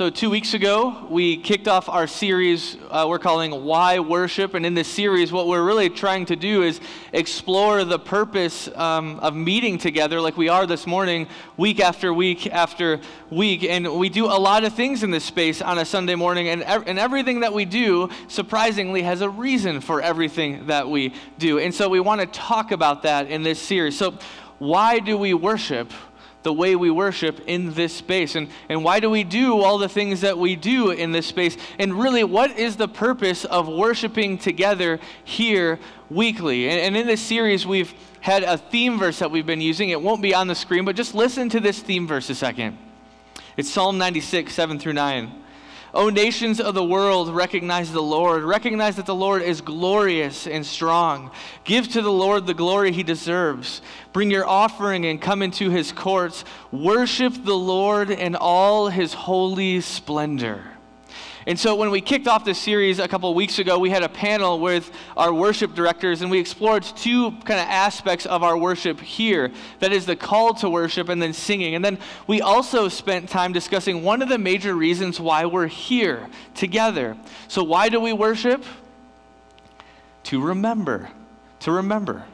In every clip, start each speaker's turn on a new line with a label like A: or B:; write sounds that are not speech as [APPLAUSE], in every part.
A: so, two weeks ago, we kicked off our series uh, we're calling Why Worship. And in this series, what we're really trying to do is explore the purpose um, of meeting together like we are this morning, week after week after week. And we do a lot of things in this space on a Sunday morning. And, ev- and everything that we do, surprisingly, has a reason for everything that we do. And so, we want to talk about that in this series. So, why do we worship? The way we worship in this space? And, and why do we do all the things that we do in this space? And really, what is the purpose of worshiping together here weekly? And, and in this series, we've had a theme verse that we've been using. It won't be on the screen, but just listen to this theme verse a second. It's Psalm 96, 7 through 9. O nations of the world, recognize the Lord. Recognize that the Lord is glorious and strong. Give to the Lord the glory he deserves. Bring your offering and come into his courts. Worship the Lord in all his holy splendor. And so, when we kicked off this series a couple weeks ago, we had a panel with our worship directors, and we explored two kind of aspects of our worship here that is, the call to worship and then singing. And then we also spent time discussing one of the major reasons why we're here together. So, why do we worship? To remember. To remember.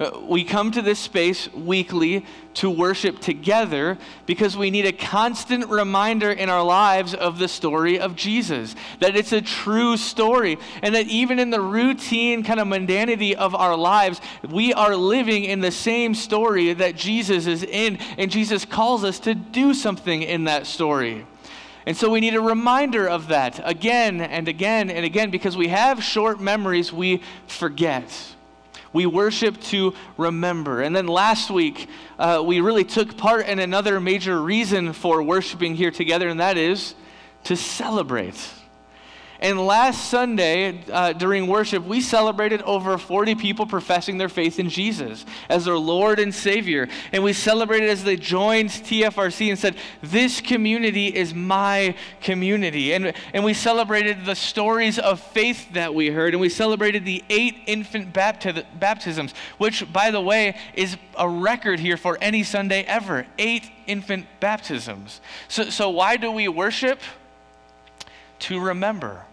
A: Uh, we come to this space weekly to worship together because we need a constant reminder in our lives of the story of Jesus. That it's a true story. And that even in the routine kind of mundanity of our lives, we are living in the same story that Jesus is in. And Jesus calls us to do something in that story. And so we need a reminder of that again and again and again because we have short memories, we forget. We worship to remember. And then last week, uh, we really took part in another major reason for worshiping here together, and that is to celebrate. And last Sunday, uh, during worship, we celebrated over 40 people professing their faith in Jesus as their Lord and Savior. And we celebrated as they joined TFRC and said, This community is my community. And, and we celebrated the stories of faith that we heard. And we celebrated the eight infant bapti- baptisms, which, by the way, is a record here for any Sunday ever. Eight infant baptisms. So, so why do we worship? To remember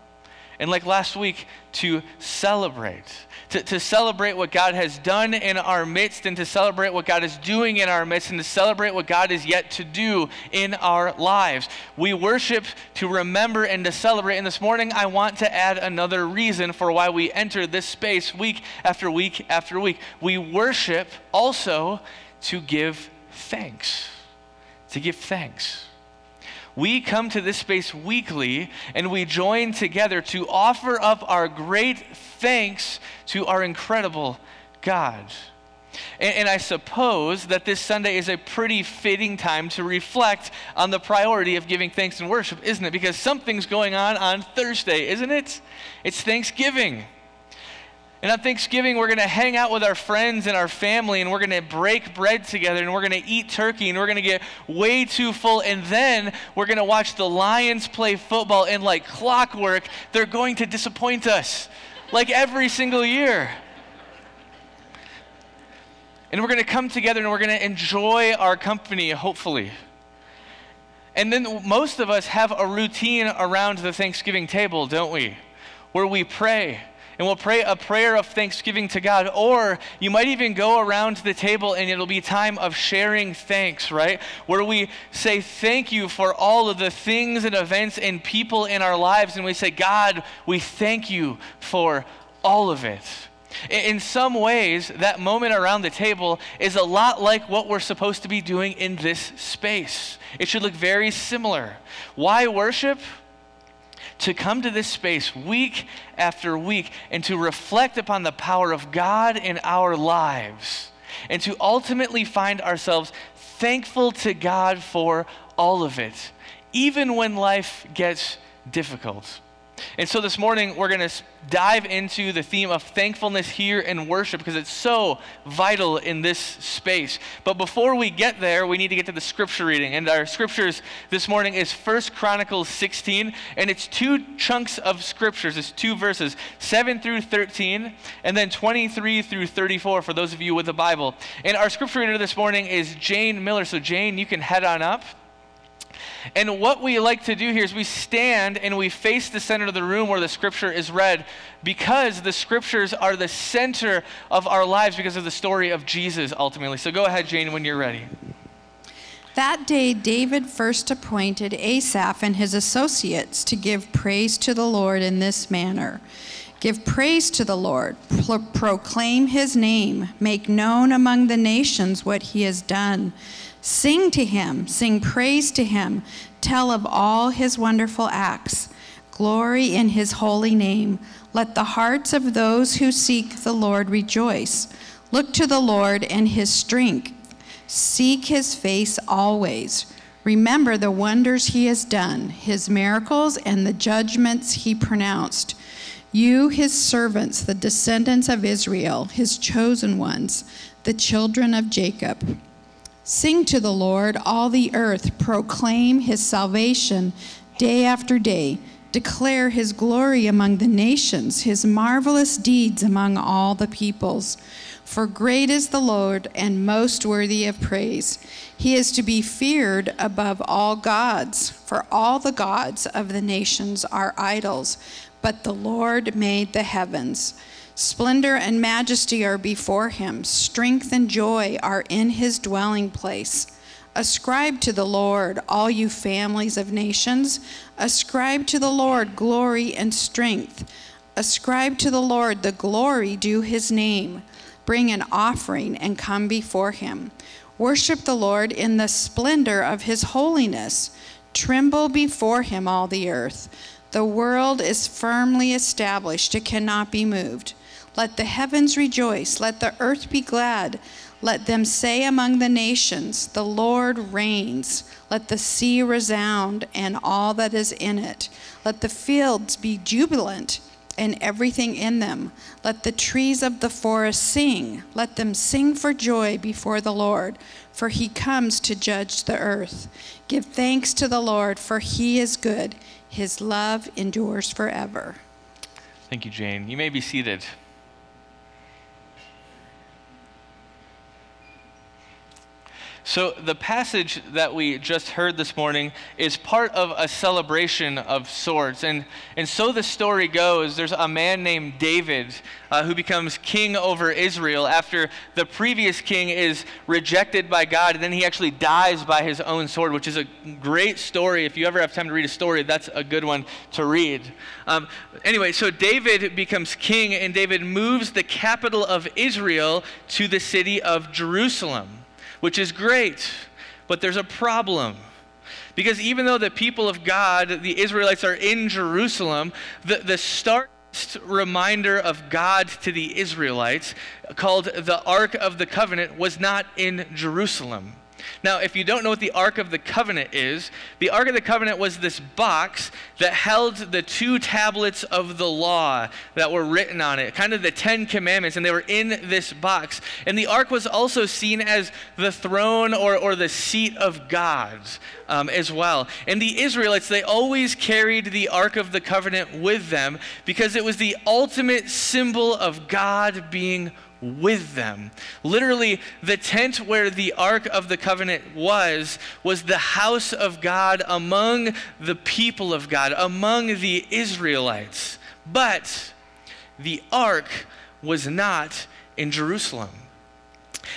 A: and like last week, to celebrate. To, to celebrate what God has done in our midst and to celebrate what God is doing in our midst and to celebrate what God is yet to do in our lives. We worship to remember and to celebrate. And this morning, I want to add another reason for why we enter this space week after week after week. We worship also to give thanks. To give thanks we come to this space weekly and we join together to offer up our great thanks to our incredible God. And, and, I suppose that this Sunday is a pretty fitting time to reflect on the priority of giving thanks and worship, isn't it? Because something's going on on Thursday, isn't it? It's Thanksgiving. And on Thanksgiving, we're going to hang out with our friends and our family, and we're going to break bread together, and we're going to eat turkey, and we're going to get way too full. And then we're going to watch the Lions play football, and like clockwork, they're going to disappoint us, like every single year. And we're going to come together and we're going to enjoy our company, hopefully. And then most of us have a routine around the Thanksgiving table, don't we? Where we pray and we'll pray a prayer of thanksgiving to God. Or you might even go around the table and it'll be time of sharing thanks, right? Where we say thank you for all of the things and events and people in our lives. And we say, God, we thank you for all of it. In some ways, that moment around the table is a lot like what we're supposed to be doing in this space. It should look very similar. Why worship? To come to this space week after week and to reflect upon the power of God in our lives and to ultimately find ourselves thankful to God for all of it, even when life gets difficult. And so this morning, we're going to dive into the theme of thankfulness here in worship because it's so vital in this space. But before we get there, we need to get to the scripture reading. And our scriptures this morning is First Chronicles 16, and it's two chunks of scriptures. It's two verses, 7 through 13, and then 23 through 34 for those of you with the Bible. And our scripture reader this morning is Jane Miller. So, Jane, you can head on up. And what we like to do here is we stand and we face the center of the room where the scripture is read because the scriptures are the center of our lives because of the story of Jesus ultimately. So go ahead, Jane, when you're ready.
B: That day, David first appointed Asaph and his associates to give praise to the Lord in this manner Give praise to the Lord, Pro- proclaim his name, make known among the nations what he has done. Sing to him, sing praise to him, tell of all his wonderful acts. Glory in his holy name. Let the hearts of those who seek the Lord rejoice. Look to the Lord and his strength Seek his face always. Remember the wonders he has done, his miracles, and the judgments he pronounced. You, his servants, the descendants of Israel, his chosen ones, the children of Jacob. Sing to the Lord, all the earth, proclaim his salvation day after day. Declare his glory among the nations, his marvelous deeds among all the peoples. For great is the Lord and most worthy of praise. He is to be feared above all gods, for all the gods of the nations are idols, but the Lord made the heavens. Splendor and majesty are before him, strength and joy are in his dwelling place. Ascribe to the Lord, all you families of nations. Ascribe to the Lord glory and strength. Ascribe to the Lord the glory due his name bring an offering and come before him. Worship the Lord in the splendor of his holiness. Tremble before him, all the earth. The world is firmly established, it cannot be moved. Let the heavens rejoice, let the earth be glad. Let them say among the nations, The Lord reigns. Let the sea resound and all that is in it. Let the fields be jubilant and everything in them. Let the trees of the forest sing. Let them sing for joy before the Lord, for he comes to judge the earth. Give thanks to the Lord, for he is good. His love endures forever.
A: Thank you, Jane. You may be seated. So, the passage that we just heard this morning is part of a celebration of sorts. And, and so the story goes there's a man named David uh, who becomes king over Israel after the previous king is rejected by God, and then he actually dies by his own sword, which is a great story. If you ever have time to read a story, that's a good one to read. Um, anyway, so David becomes king, and David moves the capital of Israel to the city of Jerusalem which is great, but there's a problem. Because even though the people of God, the Israelites, are in Jerusalem, the, the start reminder of God to the Israelites, called the Ark of the Covenant, was not in Jerusalem. Now, if you don't know what the Ark of the Covenant is, the Ark of the Covenant was this box that held the two tablets of the law that were written on it, kind of the Ten Commandments, and they were in this box. And the Ark was also seen as the throne or, or the seat of God um, as well. And the Israelites, they always carried the Ark of the Covenant with them because it was the ultimate symbol of God being with them. Literally, the tent where the Ark of the Covenant was, was the house of God among the people of God, among the Israelites. But the Ark was not in Jerusalem.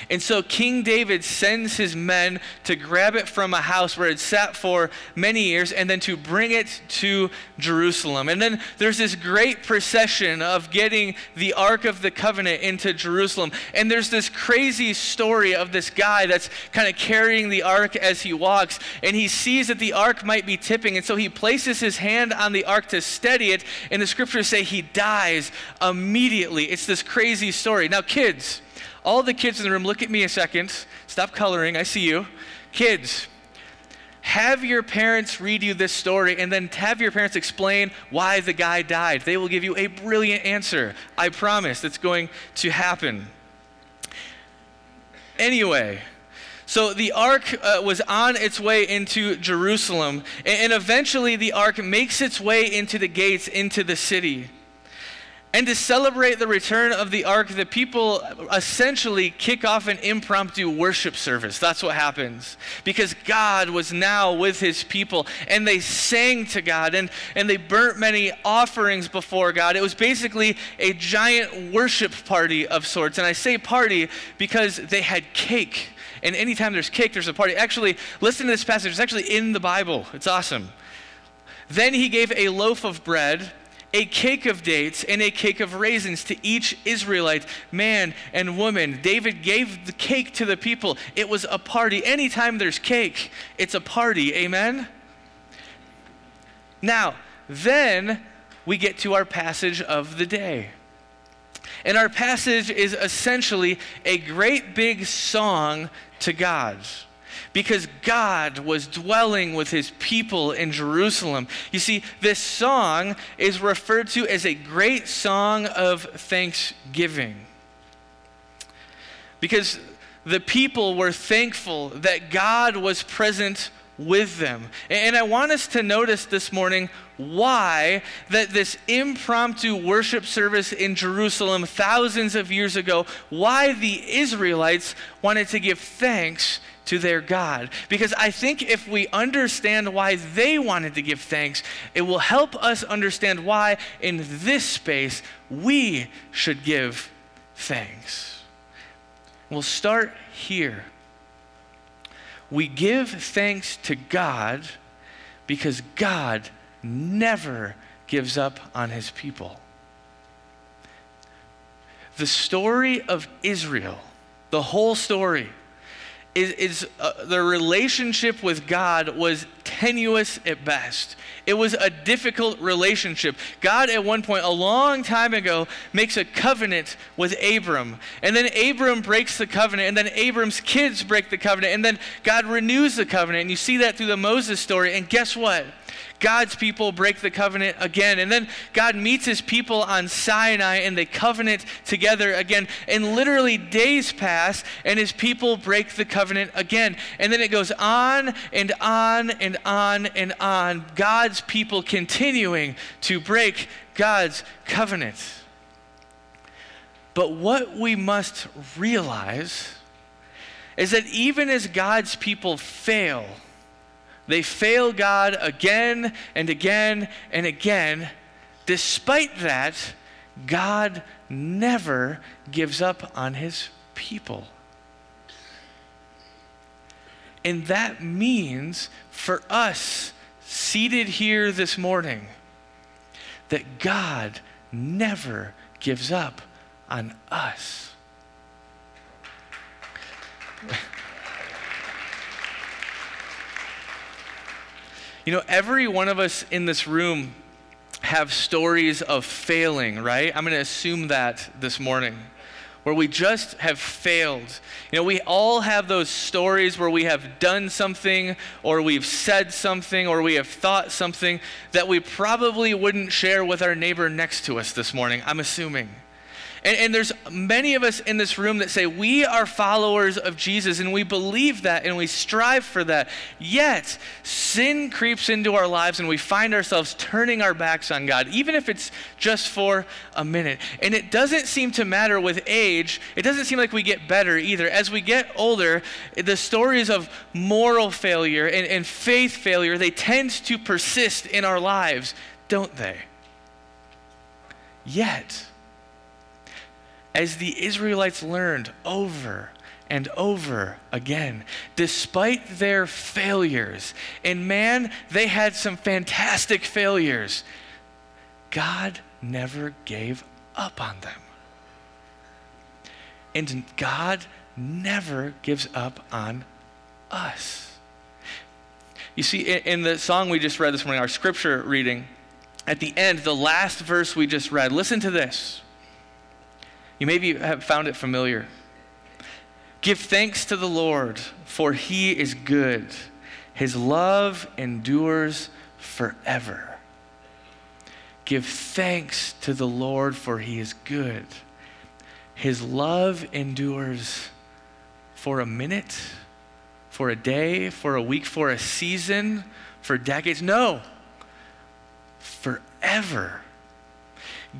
A: And so King David sends his men to grab it from a house where it sat for many years and then to bring it to Jerusalem. And then there's this great procession of getting the Ark of the Covenant into Jerusalem. And there's this crazy story of this guy that's kind of carrying the Ark as he walks. And he sees that the Ark might be tipping. And so he places his hand on the Ark to steady it. And the scriptures say he dies immediately. It's this crazy story. Now, kids, all the kids in the room, look at me a second. Stop coloring. I see you. Kids, have your parents read you this story and then have your parents explain why the guy died. They will give you a brilliant answer. I promise it's going to happen. Anyway, so the ark uh, was on its way into Jerusalem, and, and eventually the ark makes its way into the gates into the city. And to celebrate the return of the ark, the people essentially kick off an impromptu worship service. That's what happens. Because God was now with his people, and they sang to God, and, and they burnt many offerings before God. It was basically a giant worship party of sorts. And I say party because they had cake. And anytime there's cake, there's a party. Actually, listen to this passage. It's actually in the Bible. It's awesome. Then he gave a loaf of bread a cake of dates and a cake of raisins to each Israelite, man and woman. David gave the cake to the people. It was a party. Anytime there's cake, it's a party. Amen? Now, then we get to our passage of the day. And our passage is essentially a great big song to God because God was dwelling with his people in Jerusalem. You see, this song is referred to as a great song of thanksgiving. Because the people were thankful that God was present with them. And I want us to notice this morning why that this impromptu worship service in Jerusalem thousands of years ago, why the Israelites wanted to give thanks to their God. Because I think if we understand why they wanted to give thanks, it will help us understand why in this space we should give thanks. We'll start here. We give thanks to God because God never gives up on his people. The story of Israel, the whole story, is, is uh, the relationship with God was tenuous at best. It was a difficult relationship. God, at one point, a long time ago, makes a covenant with Abram. And then Abram breaks the covenant. And then Abram's kids break the covenant. And then God renews the covenant. And you see that through the Moses story. And guess what? God's people break the covenant again. And then God meets his people on Sinai and they covenant together again. And literally days pass and his people break the covenant again. And then it goes on and on and on and on. God's people continuing to break God's covenant. But what we must realize is that even as God's people fail, they fail God again and again and again. Despite that, God never gives up on his people. And that means for us seated here this morning that God never gives up on us. You know, every one of us in this room have stories of failing, right? I'm going to assume that this morning. Where we just have failed. You know, we all have those stories where we have done something, or we've said something, or we have thought something that we probably wouldn't share with our neighbor next to us this morning, I'm assuming. And, and, there's many of us in this room that say we are followers of Jesus and we believe that and we strive for that. Yet, sin creeps into our lives and we find ourselves turning our backs on God, even if it's just for a minute. And it doesn't seem to matter with age, it doesn't seem like we get better either. As we get older, the stories of moral failure and, and faith failure, they tend to persist in our lives, don't they? Yet, as the Israelites learned over and over again, despite their failures. And man, they had some fantastic failures. God never gave up on them. And God never gives up on us. You see, in, the song we just read this morning, our scripture reading, at the end, the last verse we just read, listen to this. You maybe have found it familiar. Give thanks to the Lord, for he is good. His love endures forever. Give thanks to the Lord, for he is good. His love endures for a minute, for a day, for a week, for a season, for decades. No, forever.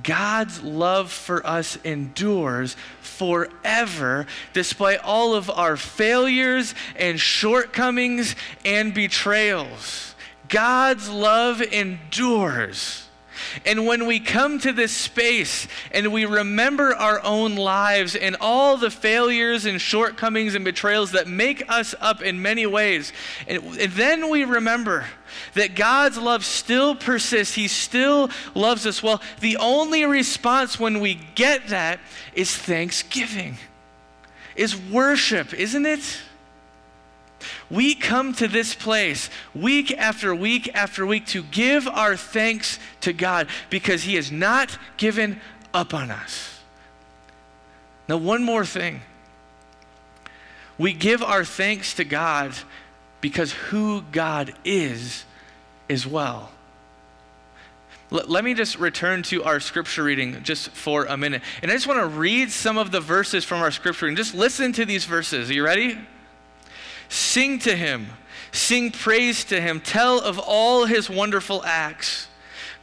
A: God's love for us endures forever, despite all of our failures and shortcomings and betrayals. God's love endures. And when we come to this space and we remember our own lives and all the failures and shortcomings and betrayals that make us up in many ways, and, and then we remember that God's love still persists, He still loves us. Well, the only response when we get that is thanksgiving, is worship, isn't it? We come to this place week after week after week to give our thanks to God because He has not given up on us. Now, one more thing. We give our thanks to God because who God is as well. let me just return to our scripture reading just for a minute. And I just want to read some of the verses from our scripture and just listen to these verses. Are you ready? Sing to him, sing praise to him, tell of all his wonderful acts.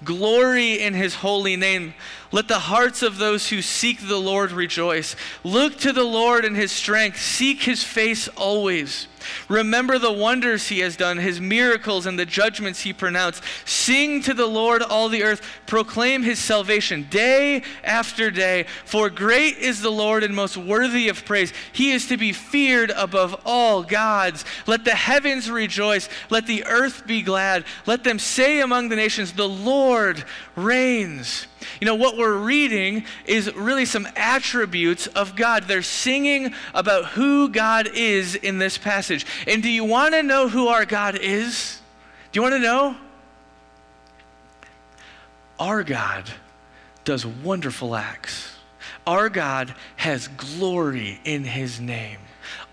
A: Glory in his holy name. Let the hearts of those who seek the Lord rejoice. Look to the Lord in his strength. Seek his face always. Remember the wonders he has done, his miracles and the judgments he pronounced. Sing to the Lord, all the earth. Proclaim his salvation day after day. For great is the Lord and most worthy of praise. He is to be feared above all gods. Let the heavens rejoice. Let the earth be glad. Let them say among the nations, The Lord reigns. You know, what we're reading is really some attributes of God. They're singing about who God is in this passage. And do you want to know who our God is? Do you want to know? Our God does wonderful acts. Our God has glory in his name.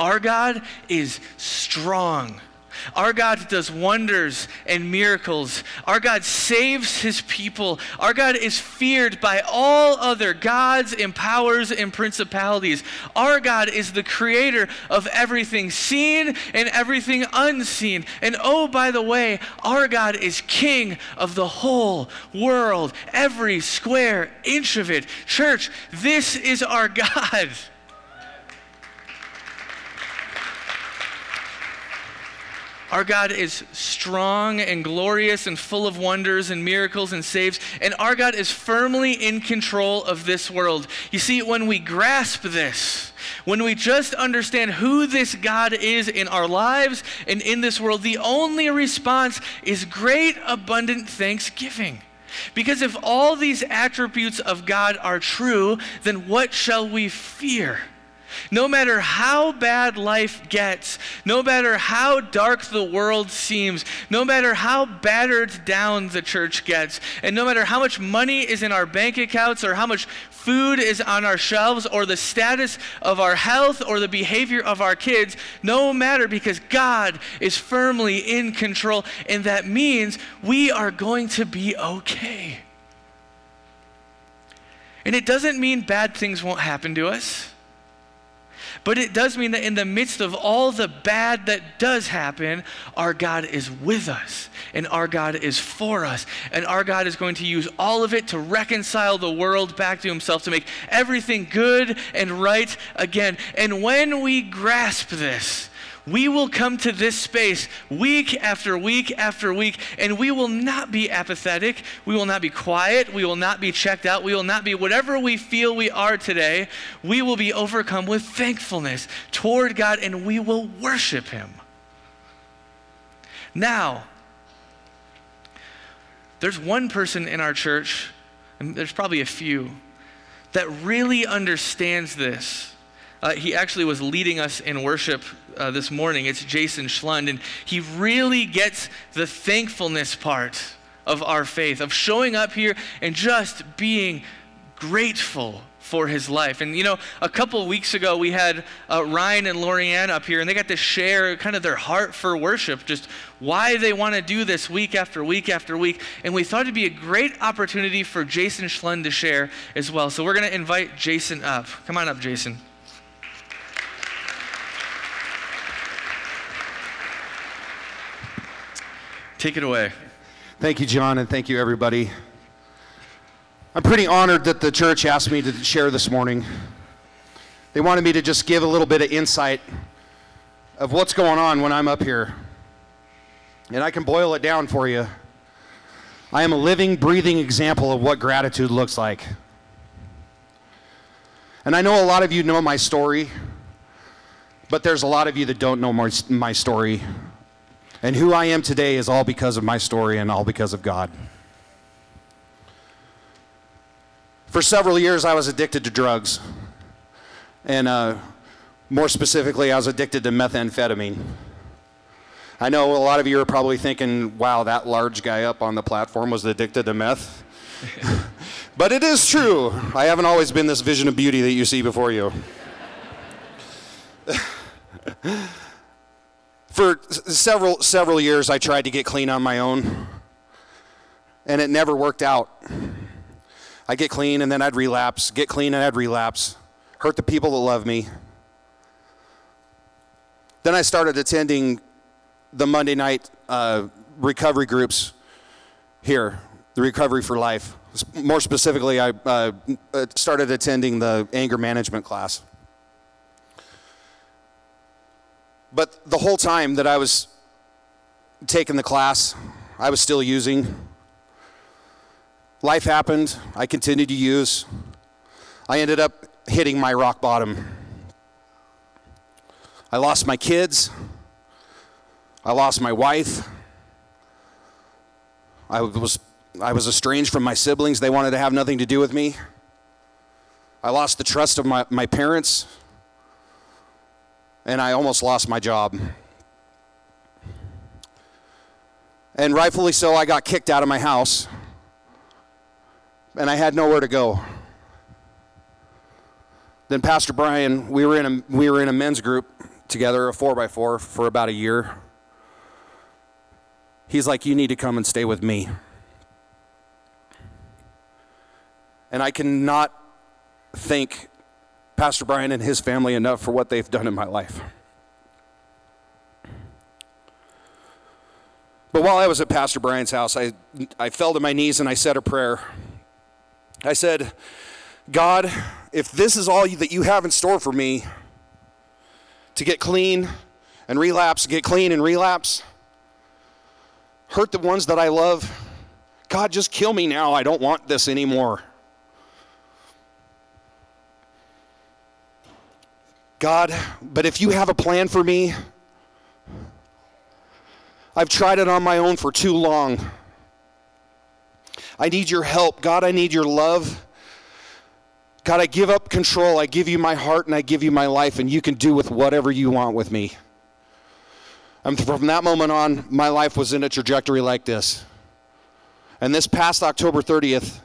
A: Our God is strong. Our God does wonders and miracles. Our God saves his people. Our God is feared by all other gods and powers and principalities. Our God is the creator of everything seen and everything unseen. And oh, by the way, our God is king of the whole world, every square inch of it. Church, this is our [LAUGHS] God. Our God is strong and glorious and full of wonders and miracles and saves. And our God is firmly in control of this world. You see, when we grasp this, when we just understand who this God is in our lives and in this world, the only response is great, abundant thanksgiving. Because if all these attributes of God are true, then what shall we fear? No matter how bad life gets, no matter how dark the world seems, no matter how battered down the church gets, and no matter how much money is in our bank accounts or how much food is on our shelves or the status of our health or the behavior of our kids, no matter because God is firmly in control. And that means we are going to be okay. And it doesn't mean bad things won't happen to us. But it does mean that in the midst of all the bad that does happen, our God is with us and our God is for us. And our God is going to use all of it to reconcile the world back to himself, to make everything good and right again. And when we grasp this, we will come to this space week after week after week, and we will not be apathetic. We will not be quiet. We will not be checked out. We will not be whatever we feel we are today. We will be overcome with thankfulness toward God, and we will worship Him. Now, there's one person in our church, and there's probably a few, that really understands this uh, he actually was leading us in worship uh, this morning. It's Jason Schlund, and he really gets the thankfulness part of our faith, of showing up here and just being grateful for his life. And you know, a couple weeks ago, we had uh, Ryan and Lorianne up here, and they got to share kind of their heart for worship, just why they want to do this week after week after week. And we thought it'd be a great opportunity for Jason Schlund to share as well. So we're going to invite Jason up. Come on up, Jason. Take it away.
C: Thank you, John, and thank you, everybody. I'm pretty honored that the church asked me to share this morning. They wanted me to just give a little bit of insight of what's going on when I'm up here. And I can boil it down for you. I am a living, breathing example of what gratitude looks like. And I know a lot of you know my story, but there's a lot of you that don't know my, story. And who I am today is all because of my story and all because of God. For several years, I was addicted to drugs. And uh, more specifically, I was addicted to methamphetamine. I know a lot of you are probably thinking, wow, that large guy up on the platform was addicted to meth. [LAUGHS] but it is true. I haven't always been this vision of beauty that you see before you. [LAUGHS] For several several years I tried to get clean on my own and it never worked out. I'd get clean and then I'd relapse, get clean and I'd relapse, hurt the people that love me. Then I started attending the Monday night uh, recovery groups here, the Recovery for Life. More specifically, I uh, uh, started attending the anger management class. But the whole time that I was taking the class, I was still using life happened. I continued to use. I ended up hitting my rock bottom. I lost my kids. I lost my wife. I was, I was estranged from my siblings. They wanted to have nothing to do with me. I lost the trust of my, my parents. And I almost lost my job. And rightfully so, I got kicked out of my house and I had nowhere to go. Then Pastor Brian, we were in a we were in a men's group together, a four by four, for about a year. He's like, "You need to come and stay with me." And I cannot thank Pastor Brian and his family enough for what they've done in my life. But while I was at Pastor Brian's house, I, I fell to my knees and I said a prayer. I said, God, if this is all that you have in store for me, to get clean and relapse, get clean and relapse, hurt the ones that I love, God, just kill me now. I don't want this anymore. God, but if you have a plan for me, I've tried it on my own for too long. I need your help. God, I need your love. God, I give up control. I give you my heart and I give you my life, and you can do with whatever you want with me. And from that moment on, my life was in a trajectory like this. And this past October 30th,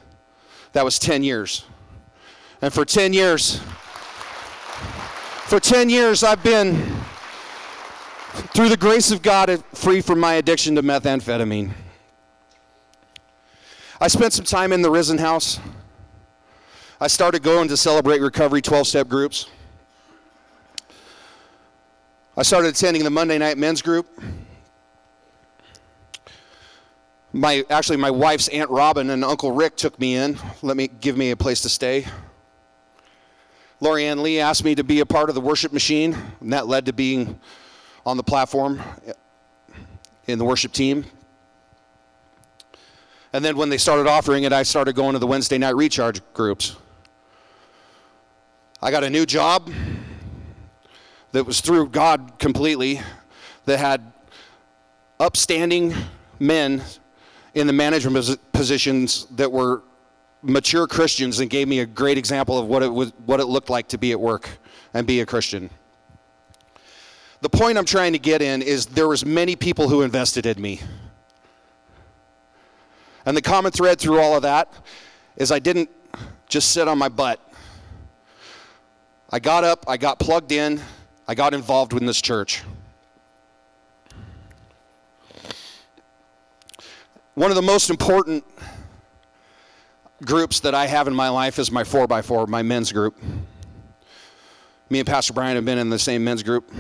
C: that was 10 years. And for 10 years, for 10 years, I've been, through the grace of God, free from my addiction to methamphetamine. I spent some time in the Risen House. I started going to celebrate recovery 12 step groups. I started attending the Monday night men's group. My actually my wife's aunt Robin and Uncle Rick took me in, let me give me a place to stay. Lori Ann Lee asked me to be a part of the worship machine, and that led to being on the platform in the worship team. And then when they started offering it, I started going to the Wednesday night recharge groups. I got a new job that was through God completely, that had upstanding men in the management positions that were mature Christians and gave me a great example of what it was, what it looked like to be at work and be a Christian. The point I'm trying to get in is there was many people who invested in me. And the common thread through all of that is I didn't just sit on my butt. I got up, I got plugged in, I got involved in this church. One of the most important groups that I have in my life is my 4x4, my men's group. Me and Pastor Brian have been in the same men's group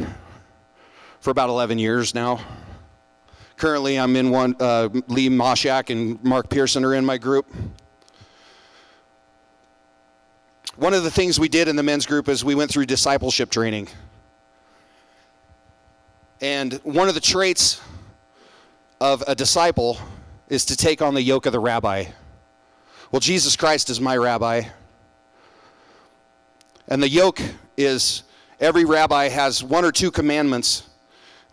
C: for about 11 years now. Currently, I'm in one. Uh, Lee Moshak and Mark Pearson are in my group. one of the things we did in the men's group is we went through discipleship training. And one of the traits of a disciple is to take on the yoke of the rabbi. Well, Jesus Christ is my rabbi. And the yoke is every rabbi has one or two commandments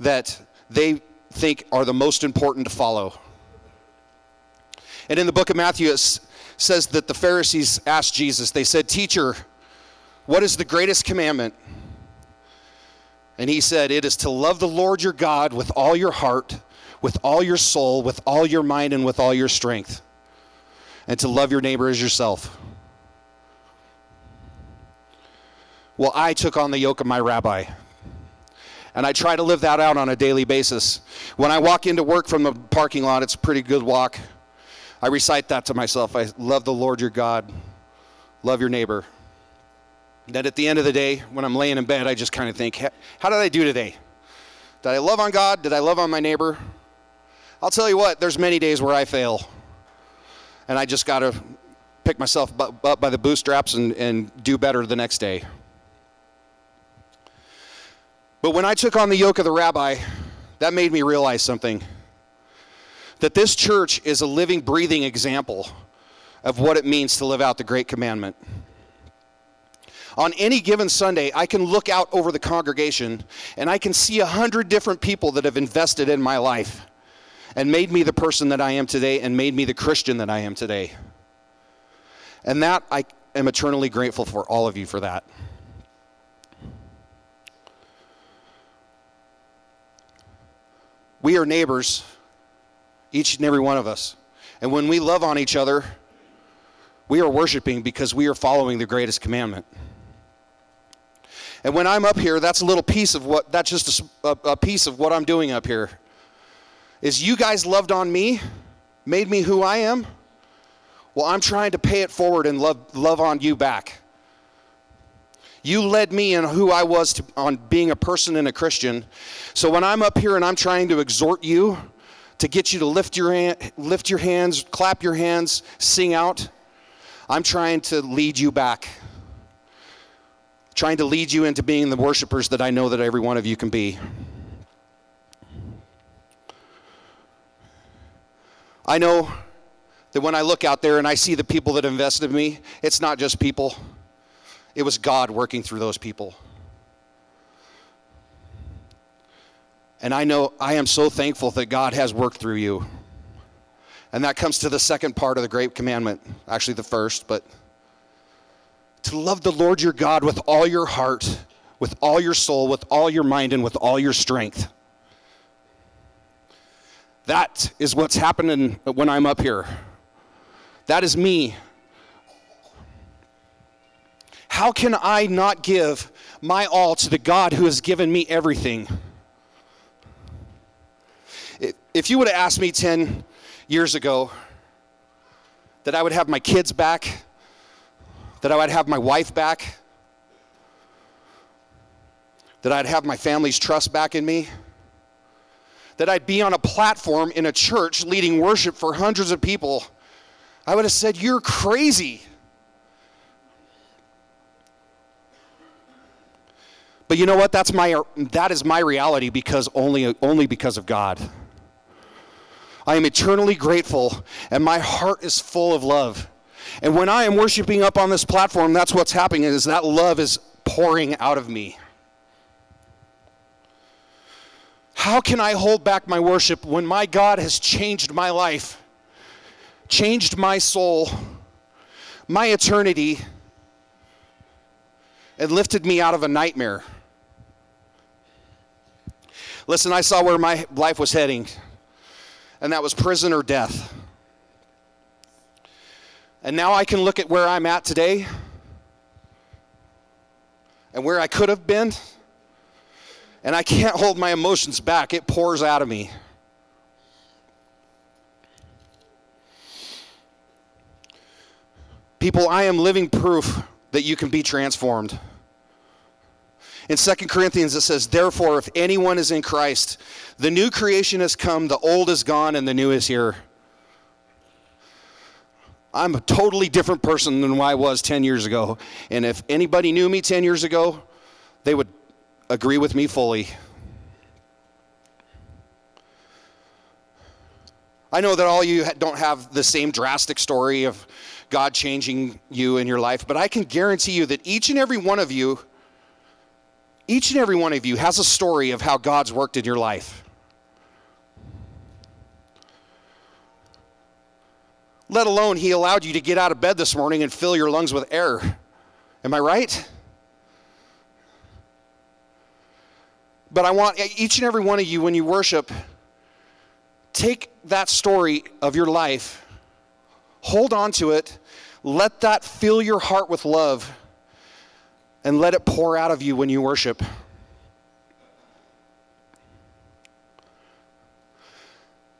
C: that they think are the most important to follow. And in the book of Matthew, it says that the Pharisees asked Jesus, they said, Teacher, what is the greatest commandment? And he said, It is to love the Lord your God with all your heart, with all your soul, with all your mind, and with all your strength, and to love your neighbor as yourself. Well, I took on the yoke of my rabbi. And I try to live that out on a daily basis. When I walk into work from the parking lot, it's a pretty good walk. I recite that to myself. I love the Lord your God, love your neighbor. That at the end of the day, when I'm laying in bed, I just kind of think, how did I do today? Did I love on God? Did I love on my neighbor? I'll tell you what, there's many days where I fail. And I just got to pick myself up by the bootstraps and, and do better the next day. But when I took on the yoke of the rabbi, that made me realize something that this church is a living, breathing example of what it means to live out the Great Commandment. On any given Sunday, I can look out over the congregation and I can see a hundred different people that have invested in my life and made me the person that I am today and made me the Christian that I am today. And that I am eternally grateful for all of you for that. We are neighbors, each and every one of us. And when we love on each other, we are worshiping because we are following the greatest commandment. And when I'm up here, that's a little piece of what, that's just a, a, piece of what I'm doing up here. Is you guys loved on me, made me who I am? Well, I'm trying to pay it forward and love, love on you back. You led me in who I was to, on being a person and a Christian. So when I'm up here and I'm trying to exhort you to get you to lift your, hand, lift your hands, clap your hands, sing out, I'm trying to lead you back. Trying to lead you into being the worshipers that I know that every one of you can be. I know that when I look out there and I see the people that invested in me, it's not just people. It was God working through those people. And I know I am so thankful that God has worked through you. And that comes to the second part of the great commandment, actually, the first, but to love the Lord your God with all your heart, with all your soul, with all your mind, and with all your strength. That is what's happening when I'm up here. That is me how can I not give my all to the God who has given me everything? If you would have asked me 10 years ago that I would have my kids back, that I would have my wife back, that I'd have my family's trust back in me, that I'd be on a platform in a church leading worship for hundreds of people, I would have said, You're crazy. But you know what? That's my that is my reality because only only because of God. I am eternally grateful and my heart is full of love. And when I am worshiping up on this platform, that's what's happening is that love is pouring out of me. How can I hold back my worship when my God has changed my life, changed my soul, my eternity, and lifted me out of a nightmare? Listen, I saw where my life was heading, and that was prison or death. And now I can look at where I'm at today and where I could have been, and I can't hold my emotions back. It pours out of me. People, I am living proof that you can be transformed. In 2 Corinthians, it says, Therefore, if anyone is in Christ, the new creation has come, the old is gone, and the new is here. I'm a totally different person than I was 10 years ago. And if anybody knew me 10 years ago, they would agree with me fully. I know that all you don't have the same drastic story of God changing you in your life, but I can guarantee you that each and every one of you, each and every one of you has a story of how God's worked in your life. Let alone He allowed you to get out of bed this morning and fill your lungs with air. Am I right? But I want each and every one of you, when you worship, take that story of your life Hold on to it. Let that fill your heart with love and let it pour out of you when you worship.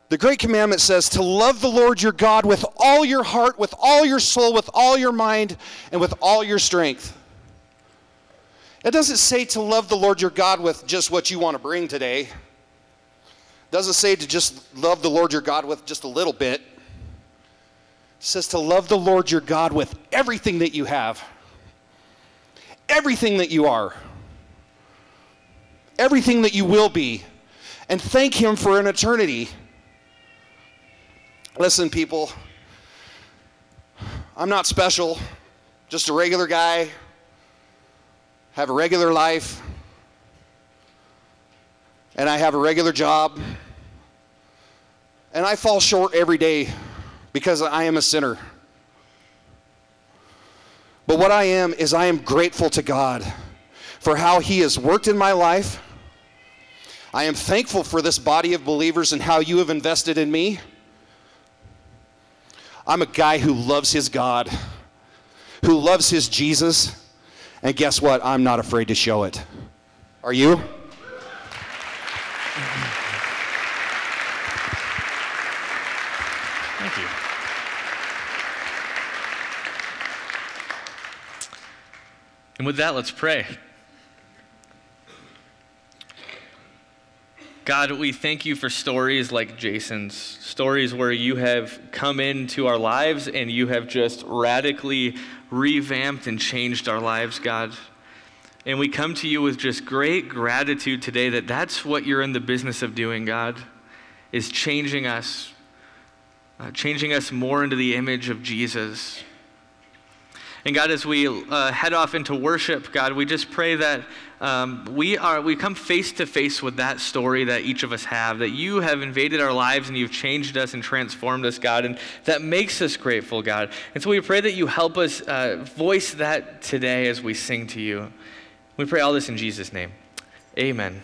C: The Great Commandment says to love the Lord your God with all your heart, with all your soul, with all your mind, and with all your strength. It doesn't say to love the Lord your God with just what you want to bring today. It doesn't say to just love the Lord your God with just a little bit. It says to love the Lord your God with everything that you have, everything that you are, everything that you will be, and thank Him for an eternity. Listen, people, I'm not special, just a regular guy, have a regular life, and I have a regular job, and I fall short every day because I am a sinner. But what I am is I am grateful to God for how He has worked in my life. I am thankful for this body of believers and how you have invested in me. I'm a guy who loves his God, who loves his Jesus, and guess what? I'm not afraid to show it. Are you? Thank you.
A: And with that, let's pray. God, we thank you for stories like Jason's, stories where you have come into our lives and you have just radically revamped and changed our lives, God. And we come to you with just great gratitude today that that's what you're in the business of doing, God, is changing us, uh, changing us more into the image of Jesus. And God, as we uh, head off into worship, God, we just pray that um, we are we come face to face with that story that each of us have. That you have invaded our lives and you've changed us and transformed us, God, and that makes us grateful, God. And so we pray that you help us uh, voice that today as we sing to you. We pray all this in Jesus' name. Amen.